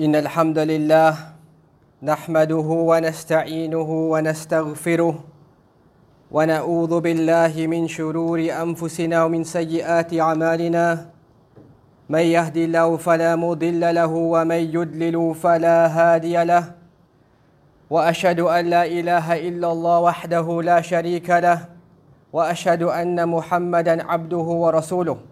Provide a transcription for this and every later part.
إن الحمد لله نحمده ونستعينه ونستغفره ونعوذ بالله من شرور أنفسنا ومن سيئات أعمالنا. من يهد الله فلا مضل له ومن يضلل فلا هادي له. وأشهد أن لا إله إلا الله وحده لا شريك له. وأشهد أن محمدا عبده ورسوله.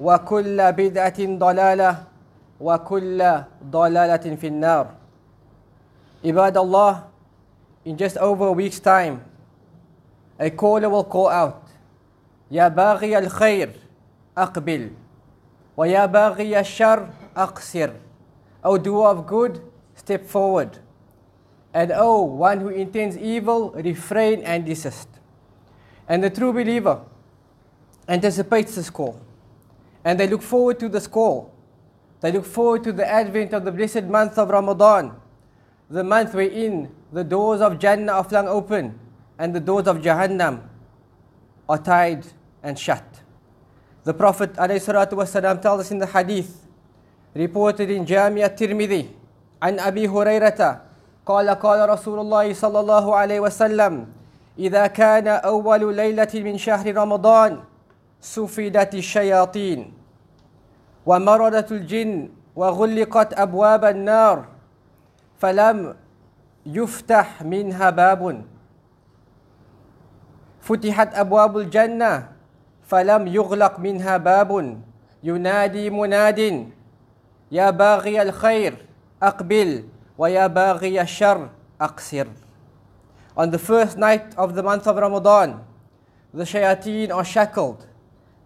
وكل بدعة ضلالة وكل ضلالة في النار عباد الله in just over a week's time a caller will call out يا باغي الخير أقبل ويا باغي الشر أقصر O doer of good step forward and O one who intends evil refrain and desist and the true believer anticipates this call and they look forward to this call. They look forward to the advent of the blessed month of Ramadan, the month wherein the doors of Jannah are flung open and the doors of Jahannam are tied and shut. The Prophet ﷺ tells us in the hadith reported in Jami at-Tirmidhi عن أبي هريرة قال قال رسول الله صلى الله عليه وسلم إذا كان أول ليلة من شهر رمضان سفدت الشياطين ومردت الجن وغلقت أبواب النار فلم يفتح منها باب. فتحت أبواب الجنة فلم يغلق منها باب. ينادي مناد يا باغي الخير أقبل ويا باغي الشر أقصر. On the first night of the month of Ramadan, the shayateen are shackled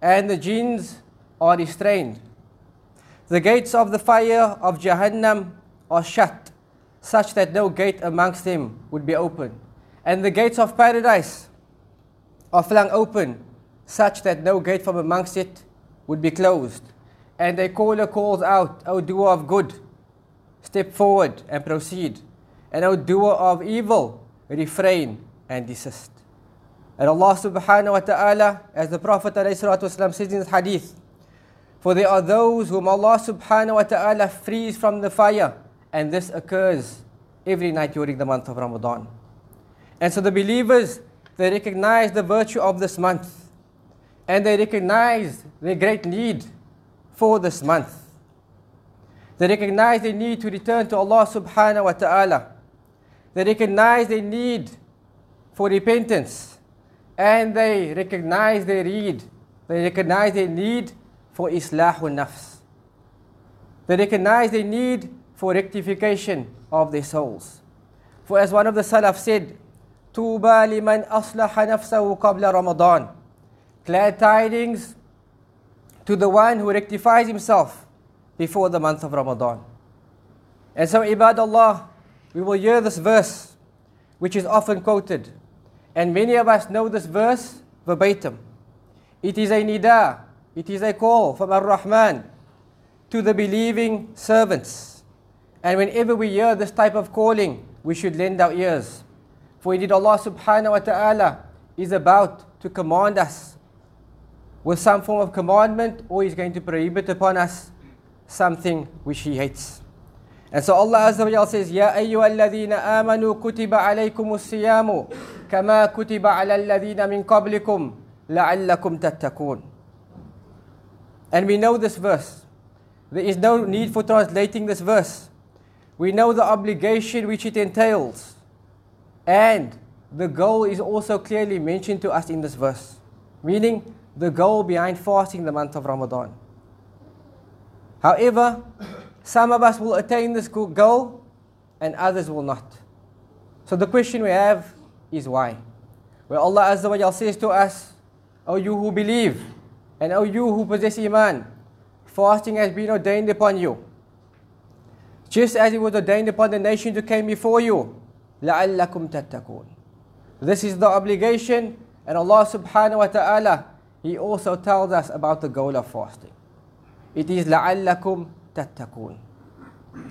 and the jinns are restrained. The gates of the fire of Jahannam are shut, such that no gate amongst them would be open. And the gates of paradise are flung open, such that no gate from amongst it would be closed. And a caller calls out, O doer of good, step forward and proceed. And O doer of evil, refrain and desist. And Allah subhanahu wa ta'ala, as the Prophet ﷺ says in the hadith, for there are those whom Allah subhanahu wa ta'ala frees from the fire, and this occurs every night during the month of Ramadan. And so the believers, they recognize the virtue of this month, and they recognize their great need for this month. They recognize the need to return to Allah subhanahu wa ta'ala. They recognize the need for repentance, and they recognize their need. They recognize their need for islahun nafs. They recognize the need for rectification of their souls. For as one of the Salaf said, Tuba liman aslaha nafsahu qabla Ramadan. Glad tidings to the one who rectifies himself before the month of Ramadan. And so, ibadallah, we will hear this verse, which is often quoted. And many of us know this verse verbatim. It is a nida, it is a call from Ar Rahman to the believing servants. And whenever we hear this type of calling, we should lend our ears. For indeed, Allah subhanahu wa ta'ala is about to command us with some form of commandment, or He's going to prohibit upon us something which He hates. And so Allah Azza wa Jalla says, يا أيها الذين آمنوا كتب عليكم الصيام كما كتب على الذين من قبلكم لعلكم تتقون. and we know this verse. There is no need for translating this verse. We know the obligation which it entails. And the goal is also clearly mentioned to us in this verse, meaning the goal behind fasting the month of Ramadan. However, some of us will attain this goal and others will not. So the question we have is why? Where Allah Azza wa says to us, O you who believe, and O you who possess Iman, fasting has been ordained upon you. Just as it was ordained upon the nations who came before you. لَعَلَّكُمْ تَتَّقُونَ This is the obligation, and Allah subhanahu wa ta'ala, He also tells us about the goal of fasting. It is لَعَلَّكُمْ تَتَّقُونَ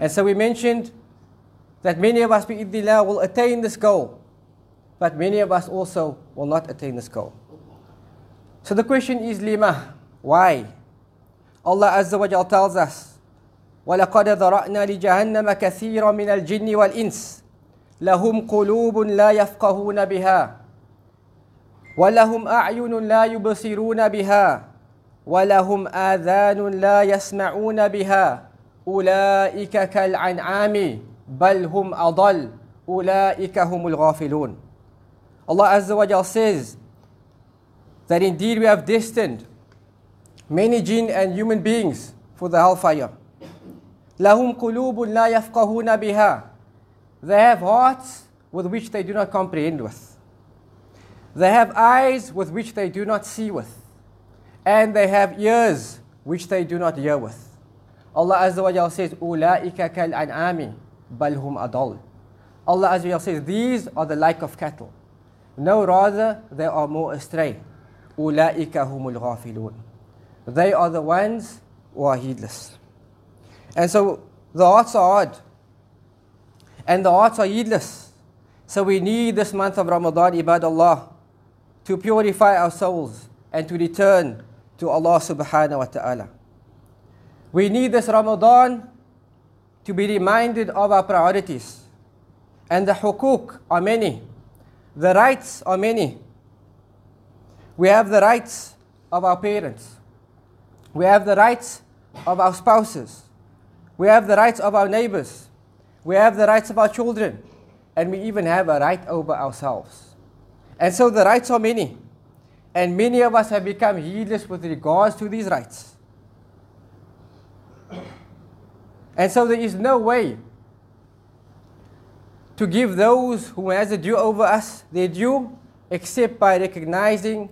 And so we mentioned that many of us, bi'idhnillah, will attain this goal, but many of us also will not attain this goal. So the question is, lima, why? Allah Azza wa Jal tells us, وَلَقَدْ ذَرَأْنَا لِجَهَنَّمَ كَثِيرًا مِنَ الْجِنِّ وَالْإِنسِ لهم قلوب لا يفقهون بها ولهم أعين لا يبصرون بها ولهم آذان لا يسمعون بها أولئك كالعنعام بل هم أضل أولئك هم الغافلون Allah Azza wa Jal says that indeed we have destined many jinn and human beings for the hellfire. لهم قلوب لا يفقهون بها They have hearts with which they do not comprehend with. They have eyes with which they do not see with. And they have ears which they do not hear with. Allah Azza wa Jalla says, أُولَٰئِكَ كَالْأَنْعَامِ بَلْ هُمْ أَضَلُّ Allah Azza wa Jalla says, these are the like of cattle. No, rather, they are more astray. Ula'ika humul ghafilun. They are the ones who are heedless. And so the hearts are hard. And the hearts are heedless. So we need this month of Ramadan, ibadallah, to purify our souls and to return to Allah subhanahu wa ta'ala. We need this Ramadan to be reminded of our priorities. And the hukuk are many, the rights are many. We have the rights of our parents. We have the rights of our spouses. We have the rights of our neighbors. We have the rights of our children, and we even have a right over ourselves. And so the rights are many, and many of us have become heedless with regards to these rights. And so there is no way to give those who has a due over us their due except by recognizing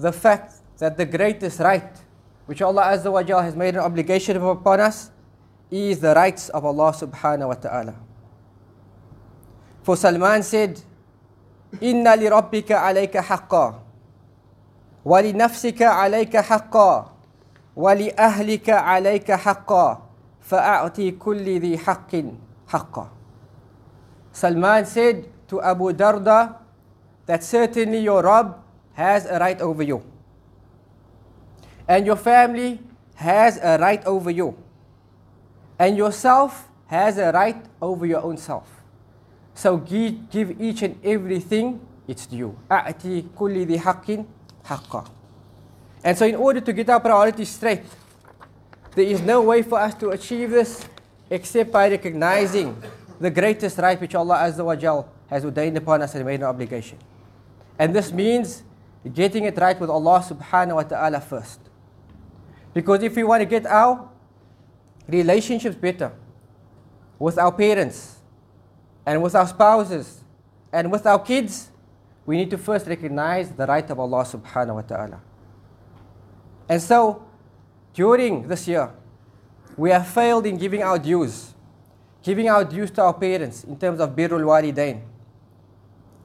the fact that the greatest right which Allah Azza wa has made an obligation upon us is the rights of Allah subhanahu wa ta'ala. For Salman said, Inna li rabbika alayka haqqa, wa li nafsika alayka haqqa, fa'a'ti kulli dhi haqqin haqqa. Salman said to Abu Darda that certainly your Rabb has a right over you. And your family has a right over you. And yourself has a right over your own self. So give, give each and everything its due. أعطي كل ذي حق حقا. And so in order to get our priorities straight, there is no way for us to achieve this except by recognizing the greatest right which Allah Azza wa Jal has ordained upon us and made an obligation. And this means getting it right with Allah subhanahu wa ta'ala first. Because if we want to get our relationships better with our parents and with our spouses and with our kids, we need to first recognize the right of Allah subhanahu wa ta'ala. And so, during this year, we have failed in giving our dues, giving our dues to our parents in terms of birrul walidain.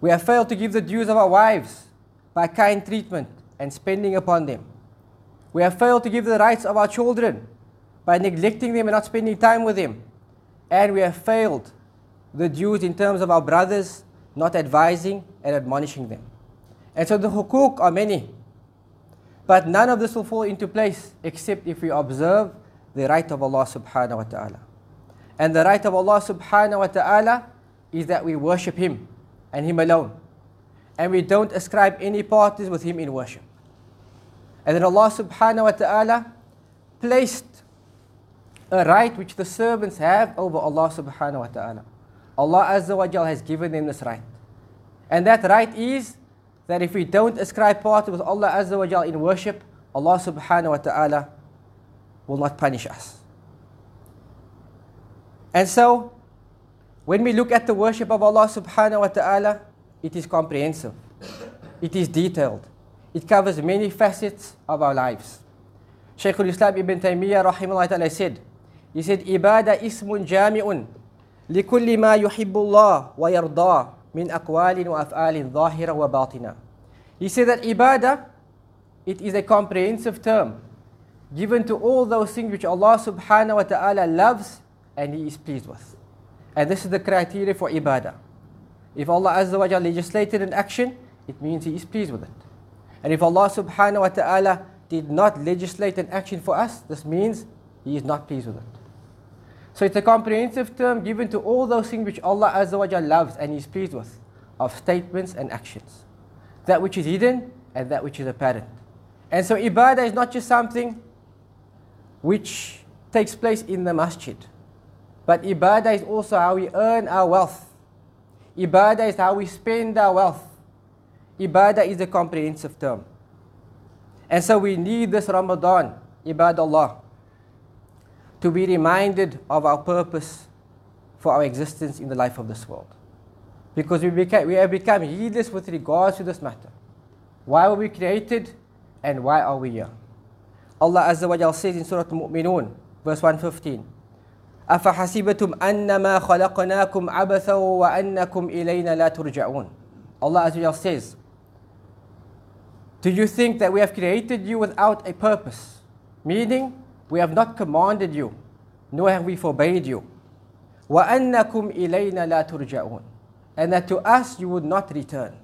We have failed to give the dues of our wives by kind treatment and spending upon them. We have failed to give the rights of our children by neglecting them and not spending time with them. And we have failed the dues in terms of our brothers not advising and admonishing them. And so the hukuk are many. But none of this will fall into place except if we observe the right of Allah subhanahu wa ta'ala. And the right of Allah subhanahu wa ta'ala is that we worship Him and Him alone. And we don't ascribe any partners with Him in worship. And then Allah subhanahu wa ta'ala placed a right which the servants have over Allah subhanahu wa ta'ala. Allah Azza wa Jal has given them this right. And that right is that if we don't ascribe part with Allah Azza wa Jal in worship, Allah subhanahu wa ta'ala will not punish us. And so, when we look at the worship of Allah subhanahu wa ta'ala, it is comprehensive, it is detailed, it covers many facets of our lives. Shaykh al-Islam ibn Taymiyyah rahimahullah ta'ala said, he said, Ibadah ismun jami'un لكل ما يحب الله ويرضاه من أقوال وأفعال ظاهرة وباطنة. He said that ibadah, it is a comprehensive term given to all those things which Allah subhanahu wa ta'ala loves and He is pleased with. And this is the criteria for ibadah. If Allah Azza wa Jalla legislated an action, it means He is pleased with it. And if Allah subhanahu wa ta'ala did not legislate an action for us, this means He is not pleased with it. So it's a comprehensive term given to all those things which Allah Azza wa Jalla loves and is pleased with, of statements and actions. That which is hidden and that which is apparent. And so ibadah is not just something which takes place in the masjid. But ibadah is also how we earn our wealth. Ibadah is how we spend our wealth. Ibadah is a comprehensive term. And so we need this Ramadan, ibadallah, to be reminded of our purpose for our existence in the life of this world. Because we, we have become heedless with regards to this matter. Why were we created and why are we here? Allah Azza wa Jalla says in Surah Al-Mu'minun, verse 115, أَفَحَسِبَتُمْ أَنَّمَا خَلَقْنَاكُمْ عَبَثًا وَأَنَّكُمْ إِلَيْنَا لَا تُرْجَعُونَ Allah Azza wa Jalla says, Do you think that we have created you without a purpose? Meaning, we have not commanded you, nor have we forbade you. وَأَنَّكُمْ إِلَيْنَا لَا تُرْجَعُونَ And that to us you would not return.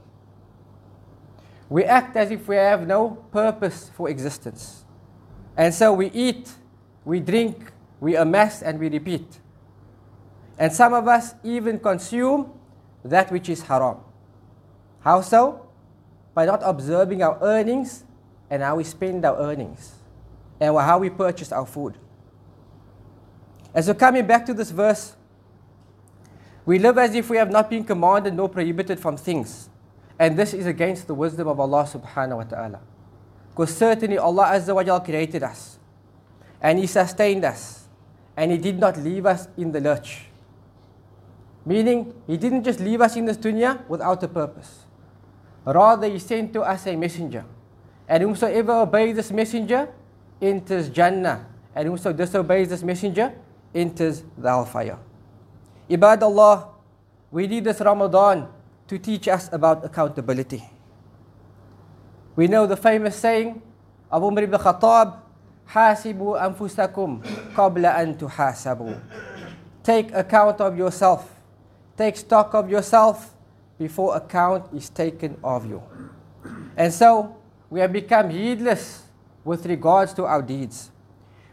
We act as if we have no purpose for existence. And so we eat, we drink, we amass, and we repeat. And some of us even consume that which is haram. How so? By not observing our earnings and how we spend our earnings and how we purchase our food. And so, coming back to this verse, we live as if we have not been commanded nor prohibited from things. And this is against the wisdom of Allah subhanahu wa ta'ala. Because certainly Allah Azza wa Jal created us. And He sustained us. And He did not leave us in the lurch. Meaning, He didn't just leave us in this dunya without a purpose. Rather, He sent to us a messenger. And whomsoever obeys this messenger enters Jannah. And whoso disobeys this messenger enters the hellfire. Ibad Allah, we need this Ramadan to teach us about accountability. We know the famous saying of Umar ibn Khattab, hasibu anfusakum qabla an tuhasabu. Take account of yourself. Take stock of yourself before account is taken of you. And so we have become heedless with regards to our deeds.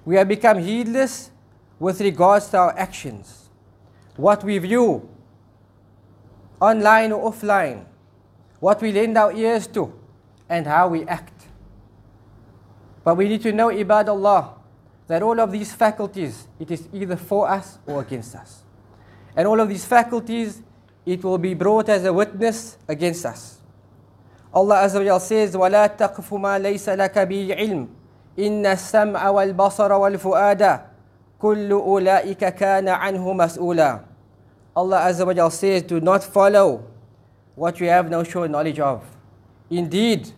We have become heedless with regards to our actions. What we view online or offline, what we lend our ears to, and how we act. But we need to know, Ibad Allah, that all of these faculties, it is either for us or against us. And all of these faculties, it will be brought as a witness against us. Allah Azza wa says, وَلَا تَقْفُ مَا لَيْسَ لَكَ بِهِ عِلْمٍ إِنَّ السَّمْعَ وَالْبَصَرَ وَالْفُؤَادَ كُلُّ أُولَٰئِكَ كَانَ عَنْهُ مَسْئُولًا Allah Azza wa says, do not follow what you have no sure knowledge of. Indeed,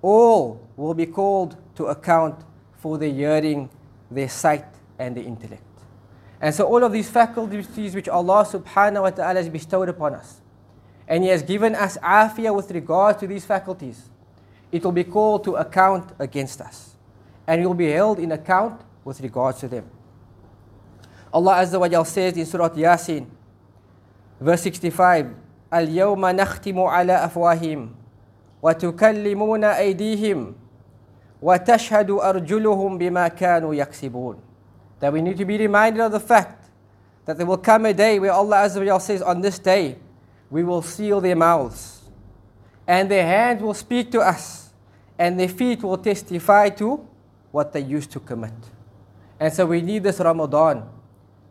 all will be called to account for their hearing, their sight, and their intellect. And so all of these faculties which Allah subhanahu wa ta'ala has bestowed upon us, and He has given us afiyah with regard to these faculties, it will be called to account against us. And we will be held in account with regards to them. Allah Azza wa Jal says in Surah Yasin, verse 65, اليوم نختم على أفواههم وتكلمون أيديهم وتشهد أرجلهم بما كانوا يكسبون That we need to be reminded of the fact that there will come a day where Allah Azza wa Jal says, on this day, we will seal their mouths and their hands will speak to us and their feet will testify to what they used to commit. And so we need this Ramadan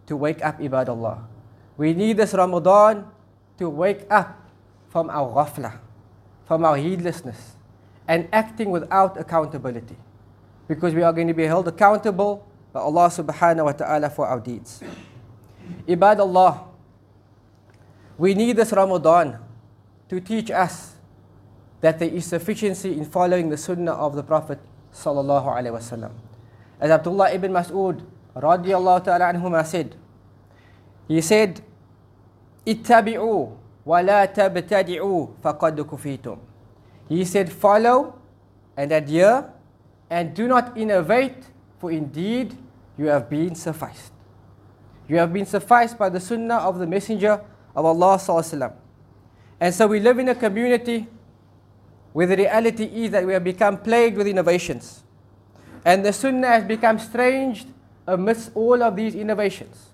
to wake up ibadallah. We need this Ramadan to wake up from our ghafla, from our heedlessness, and acting without accountability. Because we are going to be held accountable by Allah subhanahu wa ta'ala for our deeds. Ibadallah, we need this Ramadan to teach us that there is sufficiency in following the sunnah of the Prophet sallallahu alaihi wasallam. As Abdullah ibn Mas'ud radiallahu ta'ala anhuma said, he said, اتبعوا ولا تبتدعوا فقد كفيتم. He said, follow and adhere and do not innovate, for indeed you have been sufficed. You have been sufficed by the sunnah of the Messenger of Allah And so we live in a community where the reality is that we have become plagued with innovations. And the sunnah has become strange amidst all of these innovations.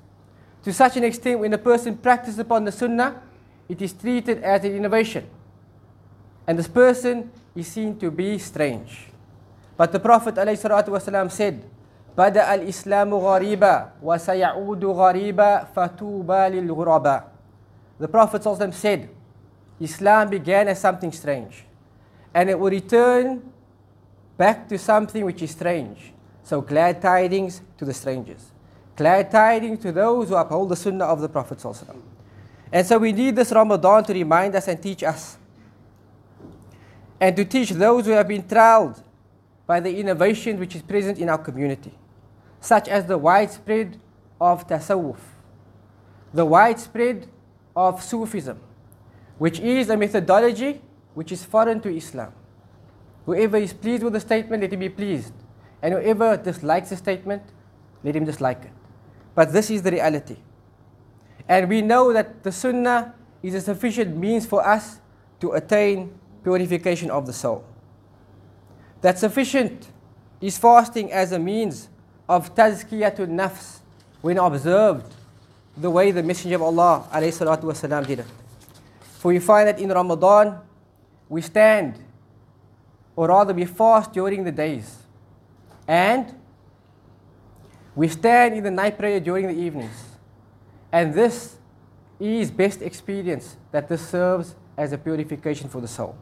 To such an extent, when a person practices upon the sunnah, it is treated as an innovation. And this person is seen to be strange. But the Prophet ﷺ said, بدأ الإسلام غريبا وسيعود غريبا فتوبى للغرباء. The Prophet ﷺ said, Islam began as something strange and it will return back to something which is strange. So glad tidings to the strangers. Glad tidings to those who uphold the sunnah of the Prophet ﷺ. And so we need this Ramadan to remind us and teach us. and to teach those who have been trialed by the innovation which is present in our community, such as the widespread of tasawwuf, the widespread of Sufism, which is a methodology which is foreign to Islam. Whoever is pleased with the statement, let him be pleased. And whoever dislikes the statement, let him dislike it. But this is the reality. And we know that the Sunnah is a sufficient means for us to attain purification of the soul. That sufficient is fasting as a means of tazkiyatun nafs when observed the way the Messenger of Allah والسلام, did it. For we find that in Ramadan, we stand, or rather we fast during the days, and we stand in the night prayer during the evenings. And this is best experience that this serves as a purification for the soul.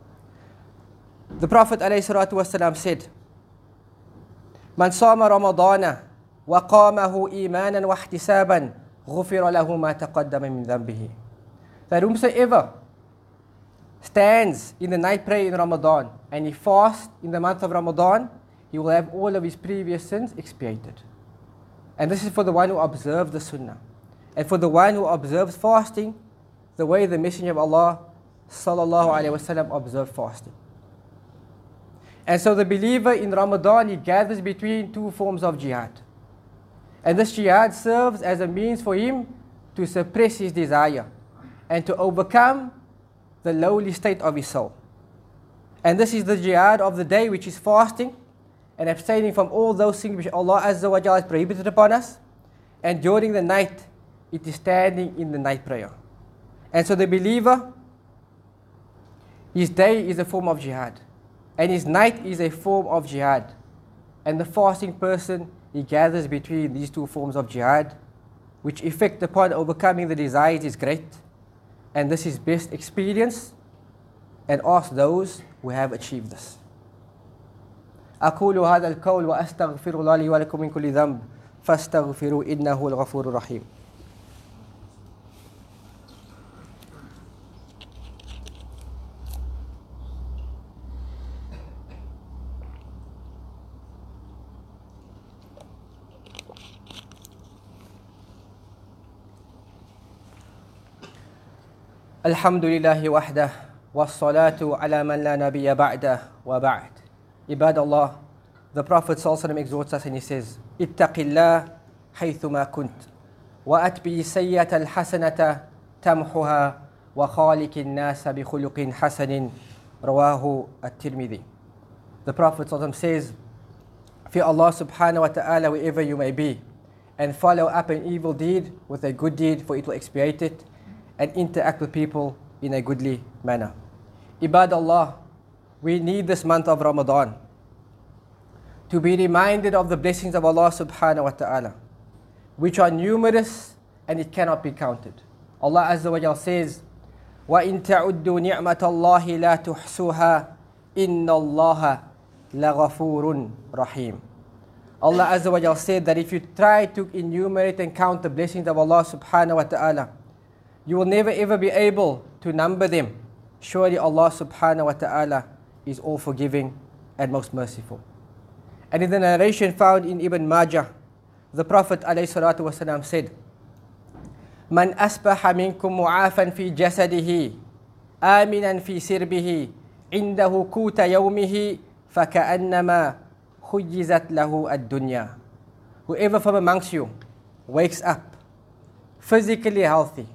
The Prophet ﷺ said, من صام رمضان وقامه إيمانا واحتسابا غفر له ما تقدم من ذنبه. That whomsoever stands in the night prayer in Ramadan and he fasts in the month of Ramadan, he will have all of his previous sins expiated. And this is for the one who observes the Sunnah. And for the one who observes fasting, the way the Messenger of Allah sallallahu alaihi wasallam observed fasting. And so the believer in Ramadan, he gathers between two forms of jihad. And this jihad serves as a means for him to suppress his desire and to overcome the lowly state of his soul. And this is the jihad of the day, which is fasting and abstaining from all those things which Allah Azza wa Jalla has prohibited upon us. And during the night, it is standing in the night prayer. And so the believer, his day is a form of jihad, and his night is a form of jihad. And the fasting person, he gathers between these two forms of jihad, which effect upon overcoming the desires is great and this is best experience and ask those who have achieved this. أقول هذا القول وأستغفر الله لي ولكم من كل ذنب فاستغفروا إنه الغفور الرحيم الحمد لله وحده والصلاة على من لا نبي بعده وبعد عباد الله The Prophet ﷺ exhorts us and he says اتق الله حيثما كنت وأتبي السيئة الحسنة تمحها وخالق الناس بخلق حسن رواه الترمذي The Prophet ﷺ says Fear Allah subhanahu wa ta'ala wherever you may be and follow up an evil deed with a good deed for it will expiate it and interact with people in a goodly manner. Ibad Allah, we need this month of Ramadan to be reminded of the blessings of Allah subhanahu wa ta'ala, which are numerous and it cannot be counted. Allah Azza wa Jal says, وَإِن تَعُدُّوا نِعْمَةَ اللَّهِ لَا تُحْصُوهَا إِنَّ اللَّهَ لَغَفُورٌ رَحِيمٌ Allah Azza wa Jal said that if you try to enumerate and count the blessings of Allah subhanahu wa ta'ala, you will never ever be able to number them. Surely Allah subhanahu wa ta'ala is all forgiving and most merciful. And in the narration found in Ibn Majah, the Prophet ﷺ said, من أصبح منكم معافا في جسده آمنا في سربه عنده قوت يومه فكأنما خجزت له الدنيا Whoever from amongst you wakes up physically healthy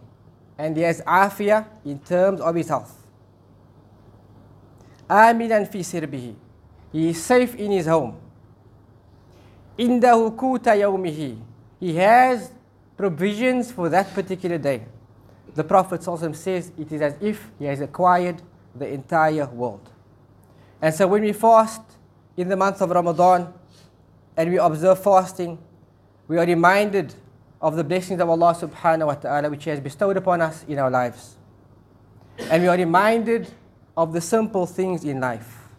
and he has afia in terms of his health. آمنا في سربه He is safe in his home. عنده قوت يومه He has provisions for that particular day. The Prophet also says it is as if he has acquired the entire world. And so when we fast in the month of Ramadan and we observe fasting, we are reminded of the blessings of Allah subhanahu wa ta'ala which He has bestowed upon us in our lives. And we are reminded of the simple things in life,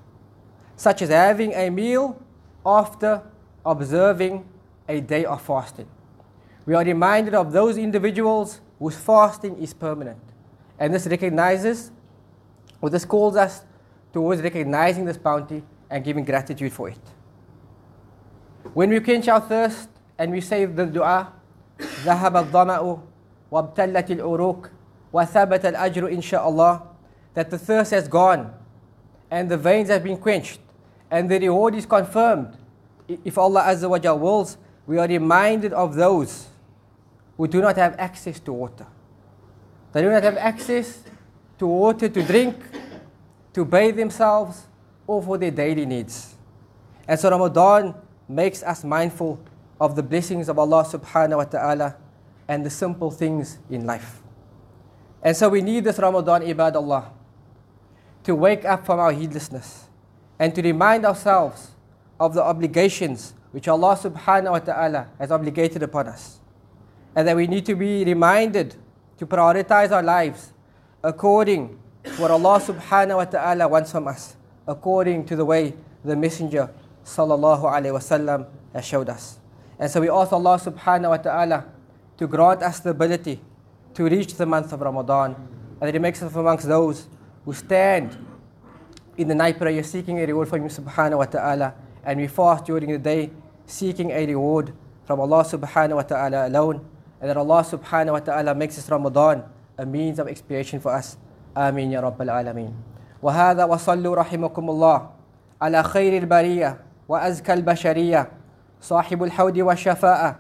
such as having a meal after observing a day of fasting. We are reminded of those individuals whose fasting is permanent. And this recognizes, or this calls us towards recognizing this bounty and giving gratitude for it. When we quench our thirst and we say the dua, ذهب الظمأ وابتلت العروق وثبت الأجر إن شاء الله that the thirst has gone and the veins have been quenched and the reward is confirmed. If Allah Azza wa Jal wills, we are reminded of those who do not have access to water. They do not have access to water to drink, to bathe themselves, or for their daily needs. And so Ramadan makes us mindful of the blessings of Allah subhanahu wa ta'ala and the simple things in life. And so we need this Ramadan, ibad Allah, to wake up from our heedlessness and to remind ourselves of the obligations which Allah subhanahu wa ta'ala has obligated upon us. And that we need to be reminded to prioritize our lives according to what Allah subhanahu wa ta'ala wants from us, according to the way the Messenger sallallahu alayhi wasallam has showed us. And so we ask Allah subhanahu wa ta'ala to grant us the ability to reach the month of Ramadan and that He makes us amongst those who stand in the night prayer seeking a reward from Him subhanahu wa ta'ala and we fast during the day seeking a reward from Allah subhanahu wa ta'ala alone and that Allah subhanahu wa ta'ala makes this Ramadan a means of expiation for us. آمين يا رب العالمين وهذا وصلوا رحمكم الله على خير البرية وأزكى البشرية صاحب الحوض والشفاءة